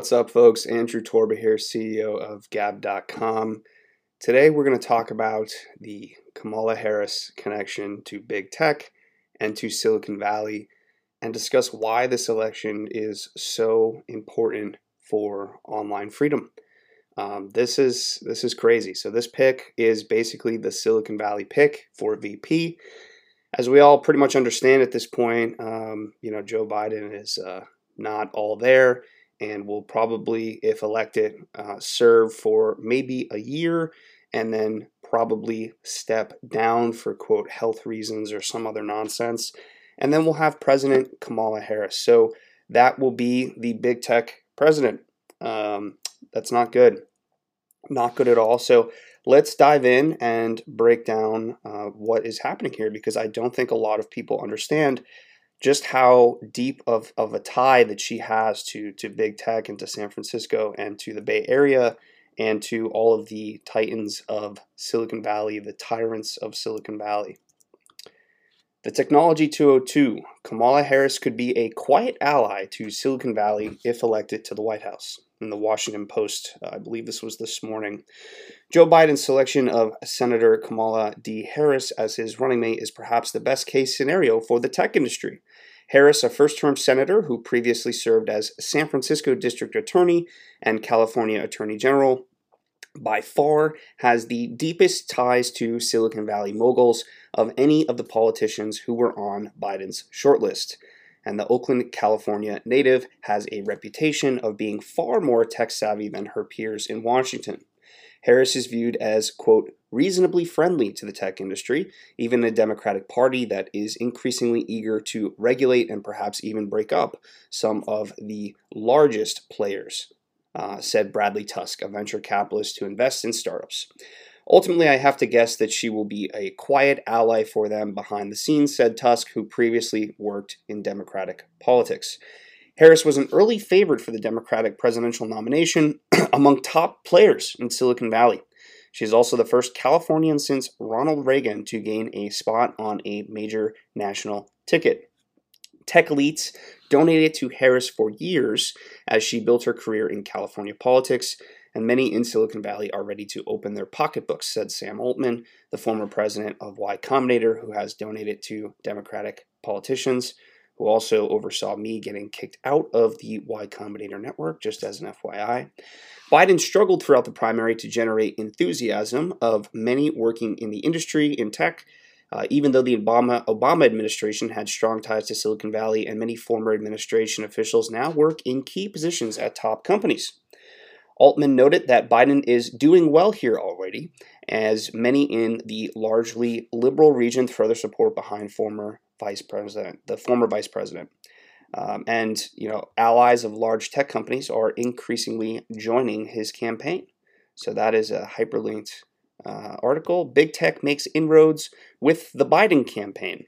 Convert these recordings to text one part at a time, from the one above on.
What's up, folks? Andrew Torba here, CEO of Gab.com. Today, we're going to talk about the Kamala Harris connection to big tech and to Silicon Valley and discuss why this election is so important for online freedom. Um, this is this is crazy. So this pick is basically the Silicon Valley pick for VP. As we all pretty much understand at this point, um, you know Joe Biden is uh, not all there and will probably, if elected, uh, serve for maybe a year and then probably step down for quote health reasons or some other nonsense. And then we'll have President Kamala Harris. So that will be the big tech president. Um, that's not good. Not good at all. So let's dive in and break down uh, what is happening here because I don't think a lot of people understand just how deep of, of a tie that she has to to big tech and to San Francisco and to the Bay Area and to all of the titans of Silicon Valley, the tyrants of Silicon Valley. The Technology 202 Kamala Harris could be a quiet ally to Silicon Valley if elected to the White House. In the Washington Post, I believe this was this morning. Joe Biden's selection of Senator Kamala D. Harris as his running mate is perhaps the best case scenario for the tech industry. Harris, a first term senator who previously served as San Francisco District Attorney and California Attorney General, by far has the deepest ties to Silicon Valley moguls of any of the politicians who were on Biden's shortlist. And the Oakland, California native has a reputation of being far more tech savvy than her peers in Washington. Harris is viewed as, quote, reasonably friendly to the tech industry, even a Democratic Party that is increasingly eager to regulate and perhaps even break up some of the largest players uh, said Bradley Tusk, a venture capitalist who invests in startups. Ultimately, I have to guess that she will be a quiet ally for them behind the scenes, said Tusk, who previously worked in Democratic politics. Harris was an early favorite for the Democratic presidential nomination among top players in Silicon Valley. She is also the first Californian since Ronald Reagan to gain a spot on a major national ticket. Tech elites donated to Harris for years as she built her career in California politics, and many in Silicon Valley are ready to open their pocketbooks, said Sam Altman, the former president of Y Combinator, who has donated to Democratic politicians, who also oversaw me getting kicked out of the Y Combinator network, just as an FYI. Biden struggled throughout the primary to generate enthusiasm of many working in the industry in tech uh, even though the Obama, Obama administration had strong ties to Silicon Valley, and many former administration officials now work in key positions at top companies. Altman noted that Biden is doing well here already, as many in the largely liberal region throw their support behind former vice president, the former vice president. Um, and you know, allies of large tech companies are increasingly joining his campaign. So that is a hyperlinked uh, article Big Tech makes inroads with the Biden campaign.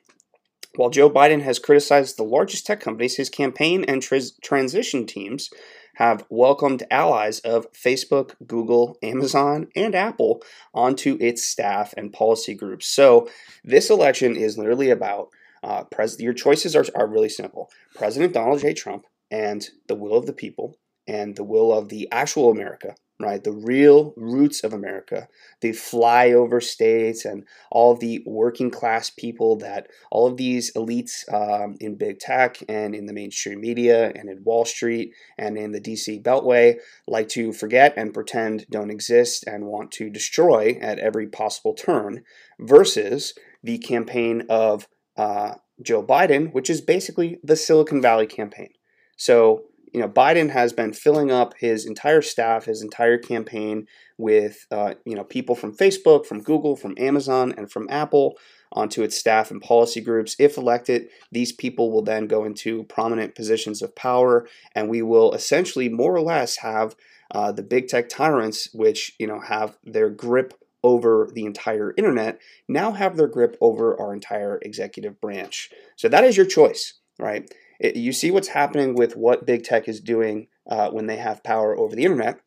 While Joe Biden has criticized the largest tech companies, his campaign and transition teams have welcomed allies of Facebook, Google, Amazon, and Apple onto its staff and policy groups. So this election is literally about uh, pres- your choices are, are really simple President Donald J. Trump and the will of the people and the will of the actual America right? The real roots of America, the flyover states, and all of the working class people that all of these elites um, in big tech and in the mainstream media and in Wall Street and in the DC Beltway like to forget and pretend don't exist and want to destroy at every possible turn, versus the campaign of uh, Joe Biden, which is basically the Silicon Valley campaign. So you know, Biden has been filling up his entire staff, his entire campaign with, uh, you know, people from Facebook, from Google, from Amazon, and from Apple onto its staff and policy groups. If elected, these people will then go into prominent positions of power, and we will essentially more or less have uh, the big tech tyrants, which you know have their grip over the entire internet, now have their grip over our entire executive branch. So that is your choice, right? it, you see what's happening with what big tech is doing uh, when they have power over the internet.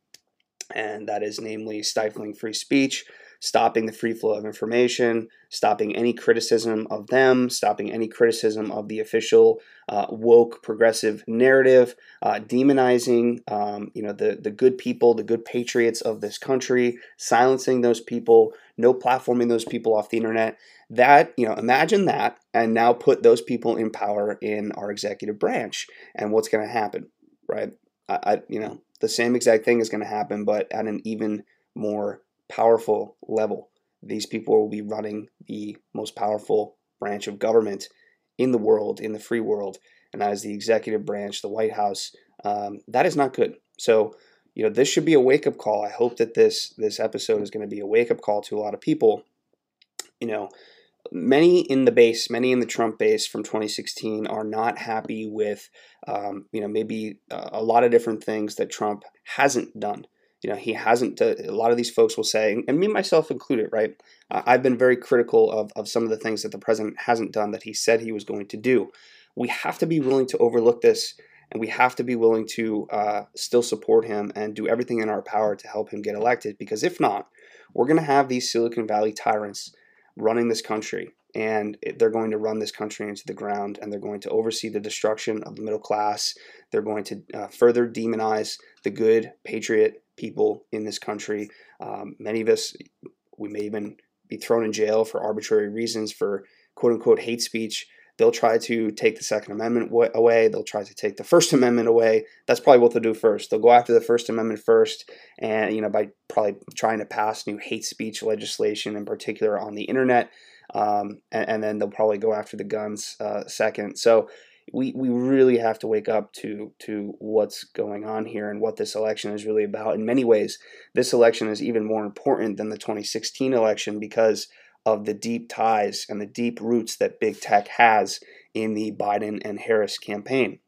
and that is namely stifling free speech, stopping the free flow of information, stopping any criticism of them, stopping any criticism of the official uh, woke progressive narrative, uh, demonizing um, you know the the good people, the good patriots of this country, silencing those people, no platforming those people off the internet. That you know, imagine that, and now put those people in power in our executive branch, and what's going to happen, right? I, I you know the same exact thing is going to happen, but at an even more powerful level. These people will be running the most powerful branch of government in the world, in the free world, and is the executive branch, the White House. Um, that is not good. So, you know, this should be a wake up call. I hope that this this episode is going to be a wake up call to a lot of people. You know, many in the base, many in the Trump base from 2016 are not happy with, um, you know, maybe a lot of different things that Trump hasn't done. You know, he hasn't. Uh, a lot of these folks will say, and me myself included, right? Uh, I've been very critical of of some of the things that the president hasn't done that he said he was going to do. We have to be willing to overlook this, and we have to be willing to uh, still support him and do everything in our power to help him get elected. Because if not, we're going to have these Silicon Valley tyrants running this country and they're going to run this country into the ground and they're going to oversee the destruction of the middle class. They're going to uh, further demonize the good patriot people in this country. Um, many of us, we may even be thrown in jail for arbitrary reasons for quote unquote hate speech. They'll try to take the Second Amendment away. They'll try to take the First Amendment away. That's probably what they'll do first. They'll go after the First Amendment first, and you know by probably trying to pass new hate speech legislation, in particular on the internet, um, and, and, then they'll probably go after the guns uh, second. So we, we really have to wake up to to what's going on here and what this election is really about. In many ways, this election is even more important than the 2016 election because of the deep ties and the deep roots that big tech has in the Biden and Harris campaign.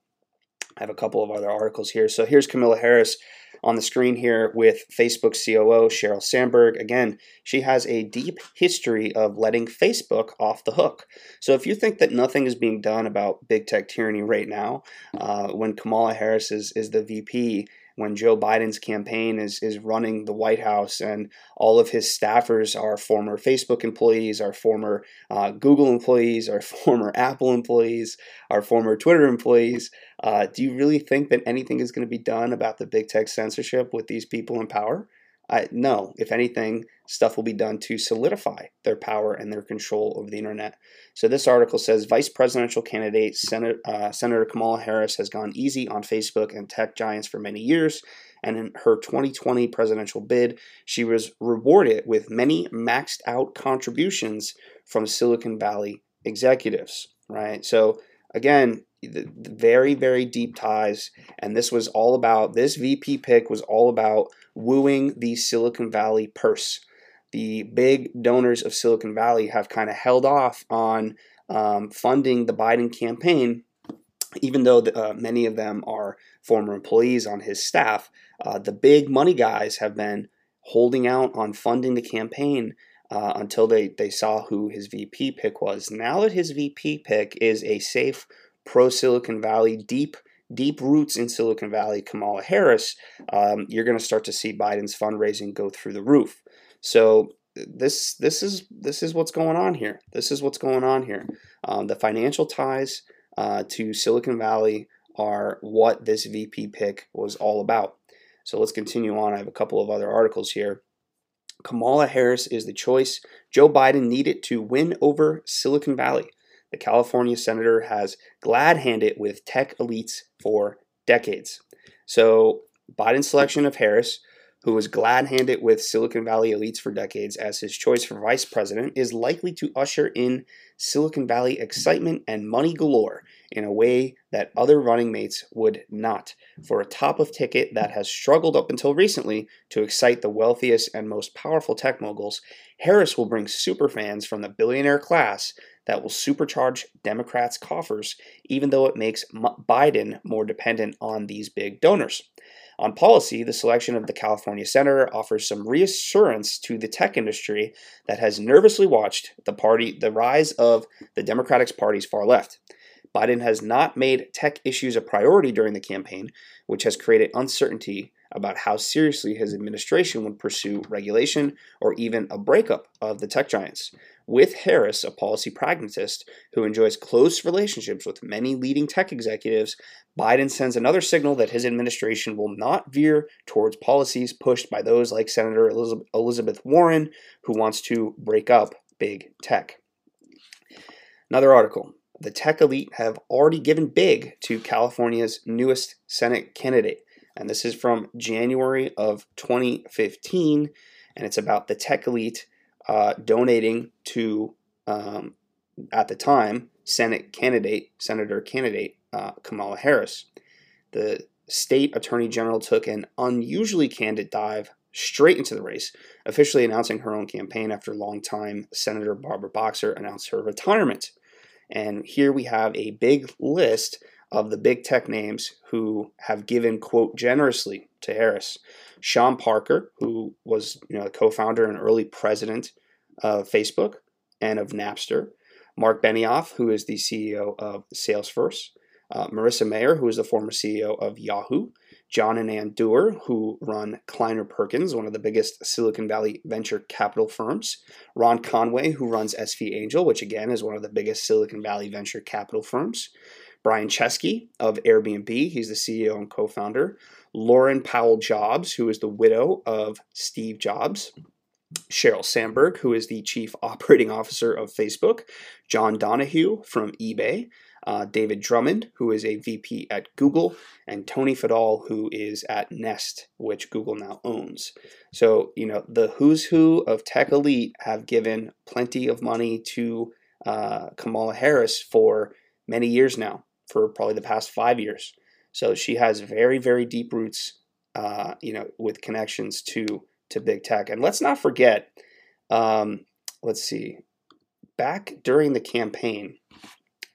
I have a couple of other articles here. So here's Kamala Harris on the screen here with Facebook COO Sheryl Sandberg. Again, she has a deep history of letting Facebook off the hook. So if you think that nothing is being done about big tech tyranny right now, uh, when Kamala Harris is, is the VP, when Joe Biden's campaign is is running the White House and all of his staffers are former Facebook employees, are former uh, Google employees, are former Apple employees, are former Twitter employees. Uh, do you really think that anything is going to be done about the big tech censorship with these people in power? I, no, if anything, stuff will be done to solidify their power and their control over the internet. So this article says Vice presidential candidate Senator, uh, Senator Kamala Harris has gone easy on Facebook and tech giants for many years, and in her 2020 presidential bid, she was rewarded with many maxed out contributions from Silicon Valley executives. Right, so again, the, the very very deep ties, and this was all about this VP pick was all about wooing the Silicon Valley purse. The big donors of Silicon Valley have kind of held off on um, funding the Biden campaign, even though the, uh, many of them are former employees on his staff. Uh, the big money guys have been holding out on funding the campaign uh, until they, they saw who his VP pick was. Now that his VP pick is a safe pro Silicon Valley, deep deep roots in Silicon Valley, Kamala Harris, um, you're going to start to see Biden's fundraising go through the roof. So this this is this is what's going on here. This is what's going on here. Um, the financial ties uh, to Silicon Valley are what this VP pick was all about. So let's continue on. I have a couple of other articles here. Kamala Harris is the choice. Joe Biden needed to win over Silicon Valley. The California senator has glad handed with tech elites for decades. So, Biden's selection of Harris, who was glad handed with Silicon Valley elites for decades as his choice for vice president, is likely to usher in Silicon Valley excitement and money galore in a way that other running mates would not. For a top of ticket that has struggled up until recently to excite the wealthiest and most powerful tech moguls, Harris will bring superfans from the billionaire class that will supercharge Democrats' coffers, even though it makes Biden more dependent on these big donors. On policy, the selection of the California senator offers some reassurance to the tech industry that has nervously watched the party the rise of the Democratic Party's far left. Biden has not made tech issues a priority during the campaign, which has created uncertainty about how seriously his administration would pursue regulation or even a breakup of the tech giants. With Harris, a policy pragmatist who enjoys close relationships with many leading tech executives, Biden sends another signal that his administration will not veer towards policies pushed by those like Senator Elizabeth Warren, who wants to break up big tech. Another article the tech elite have already given big to California's newest Senate candidate. And this is from January of 2015, and it's about the tech elite uh, donating to, um, at the time, Senate candidate, Senator candidate uh, Kamala Harris. The state attorney general took an unusually candid dive straight into the race, officially announcing her own campaign after longtime Senator Barbara Boxer announced her retirement. And here we have a big list of the big tech names who have given, quote, generously to Harris. Sean Parker, who was you know, the co founder and early president of Facebook and of Napster. Marc Benioff, who is the CEO of Salesforce. Uh, Marissa Mayer, who is the former CEO of Yahoo. John and Ann Doerr, who run Kleiner Perkins, one of the biggest Silicon Valley venture capital firms. Ron Conway, who runs SV Angel, which again is one of the biggest Silicon Valley venture capital firms. Brian Chesky of Airbnb, he's the CEO and co founder. Laurene Powell Jobs, who is the widow of Steve Jobs. Sheryl Sandberg, who is the chief operating officer of Facebook. John Donahoe from eBay uh, David Drummond, who is a VP at Google, and Tony Fadell, who is at Nest, which Google now owns. So, you know, the who's who of tech elite have given plenty of money to uh, Kamala Harris for many years now, for probably the past five years. So she has very, very deep roots, uh, you know, with connections to to big tech. And let's not forget, um, let's see, back during the campaign,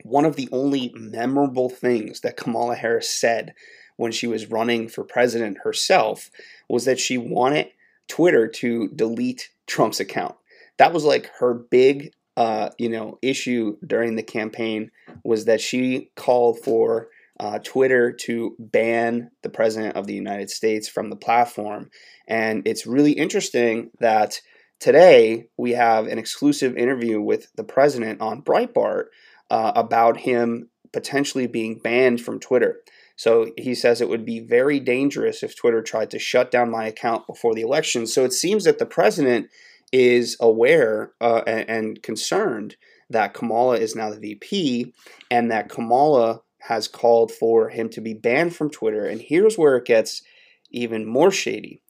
one of the only memorable things that Kamala Harris said when she was running for president herself was that she wanted Twitter to delete Trump's account. That was like her big, uh, you know, issue during the campaign was that she called for uh, Twitter to ban the president of the United States from the platform. And it's really interesting that today we have an exclusive interview with the president on Breitbart uh, about him potentially being banned from Twitter. So he says it would be very dangerous if Twitter tried to shut down my account before the election. So it seems that the president is aware uh, and, and concerned that Kamala is now the VP and that Kamala has called for him to be banned from Twitter. And here's where it gets even more shady.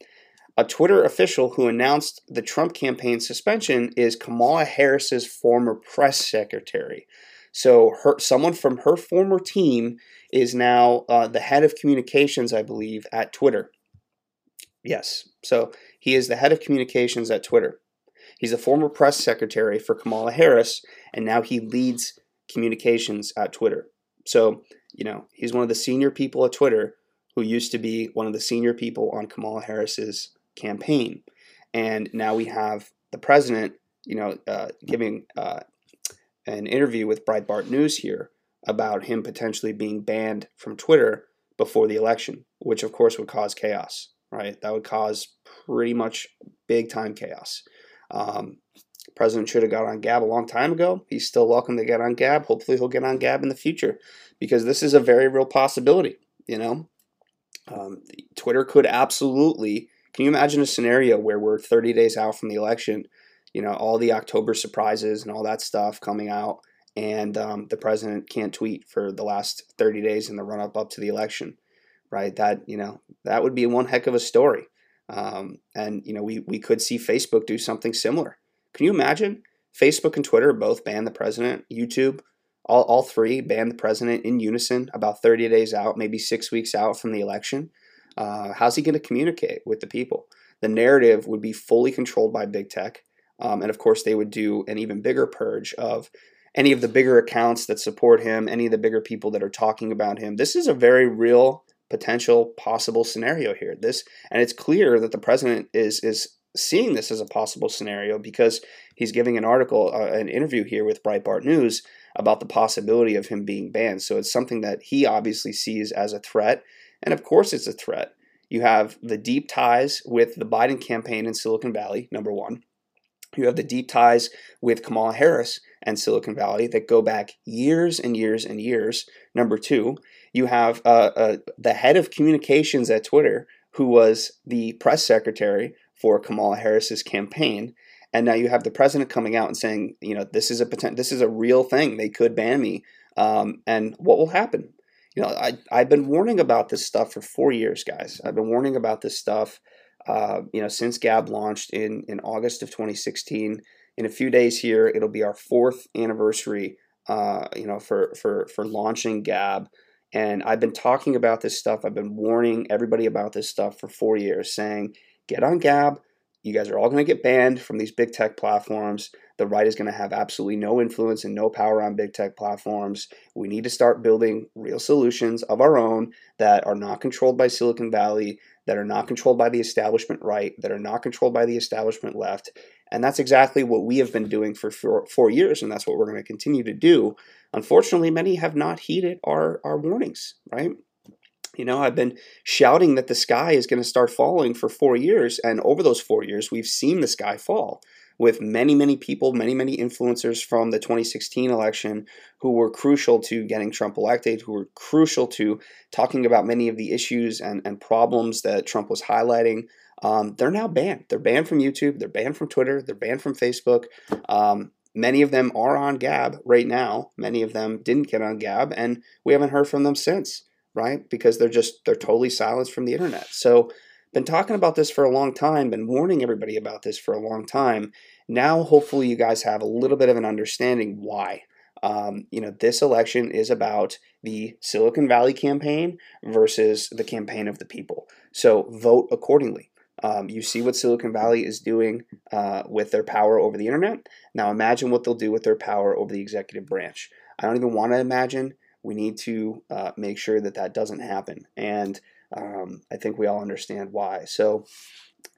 A Twitter official who announced the Trump campaign suspension is Kamala Harris's former press secretary. So her someone from her former team is now uh, the head of communications, I believe, at Twitter. Yes, so he is the head of communications at Twitter. He's a former press secretary for Kamala Harris, and now he leads communications at Twitter. So, you know, he's one of the senior people at Twitter who used to be one of the senior people on Kamala Harris's campaign. And now we have the president, you know, uh, giving uh, an interview with Breitbart News here about him potentially being banned from Twitter before the election, which of course would cause chaos, right? That would cause pretty much big time chaos. Um, President should have got on Gab a long time ago. He's still welcome to get on Gab. Hopefully, he'll get on Gab in the future because this is a very real possibility. You know, um, Twitter could absolutely. Can you imagine a scenario where we're 30 days out from the election you know, all the October surprises and all that stuff coming out. And um, the president can't tweet for the last 30 days in the run up up to the election, right? That, you know, that would be one heck of a story. Um, and, you know, we, we could see Facebook do something similar. Can you imagine? Facebook and Twitter both ban the president, YouTube, all, all three ban the president in unison about 30 days out, maybe six weeks out from the election. Uh, how's he going to communicate with the people? The narrative would be fully controlled by big tech. Um, and of course, they would do an even bigger purge of any of the bigger accounts that support him, any of the bigger people that are talking about him. This is a very real potential possible scenario here. This and it's clear that the president is is seeing this as a possible scenario because he's giving an article, uh, an interview here with Breitbart News about the possibility of him being banned. So it's something that he obviously sees as a threat, and of course it's a threat. You have the deep ties with the Biden campaign in Silicon Valley, number one. You have the deep ties with Kamala Harris and Silicon Valley that go back years and years and years. Number two, you have uh, uh, the head of communications at Twitter, who was the press secretary for Kamala Harris's campaign. And now you have the president coming out and saying, you know, this is a potential, this is a real thing. They could ban me. Um, and what will happen? You know, I, I've been warning about this stuff for four years, guys. I've been warning about this stuff uh, you know, since Gab launched in in August of 2016. In a few days here, it'll be our fourth anniversary. Uh, you know, for for for launching Gab, and I've been talking about this stuff. I've been warning everybody about this stuff for four years, saying get on Gab. You guys are all going to get banned from these big tech platforms. The right is going to have absolutely no influence and no power on big tech platforms. We need to start building real solutions of our own that are not controlled by Silicon Valley, that are not controlled by the establishment right, that are not controlled by the establishment left. And that's exactly what we have been doing for four, four years, and that's what we're going to continue to do. Unfortunately, many have not heeded our, our warnings, right? You know, I've been shouting that the sky is going to start falling for four years, and over those four years, we've seen the sky fall with many, many people, many, many influencers from the 2016 election who were crucial to getting Trump elected, who were crucial to talking about many of the issues and, and problems that Trump was highlighting. Um, they're now banned. They're banned from YouTube, they're banned from Twitter, they're banned from Facebook. Um, many of them are on Gab right now. Many of them didn't get on Gab, and we haven't heard from them since, right? Because they're just, they're totally silenced from the internet. So, been talking about this for a long time, been warning everybody about this for a long time. Now, hopefully, you guys have a little bit of an understanding why. Um, you know, this election is about the Silicon Valley campaign versus the campaign of the people. So vote accordingly. Um, you see what Silicon Valley is doing uh, with their power over the internet. Now imagine what they'll do with their power over the executive branch. I don't even want to imagine. We need to uh, make sure that that doesn't happen. And um, I think we all understand why. So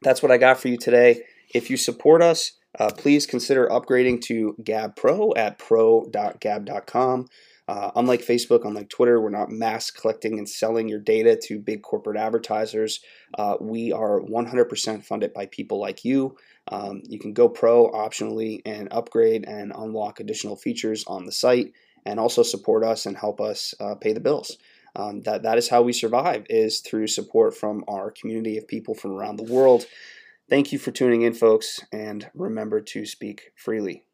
that's what I got for you today. If you support us, uh, please consider upgrading to Gab Pro at pro.gab.com. Uh, unlike Facebook, unlike Twitter, we're not mass collecting and selling your data to big corporate advertisers. Uh, we are 100% funded by people like you. Um, you can go pro optionally and upgrade and unlock additional features on the site and also support us and help us uh, pay the bills. Um, that that is how we survive is through support from our community of people from around the world. Thank you for tuning in, folks, and remember to speak freely.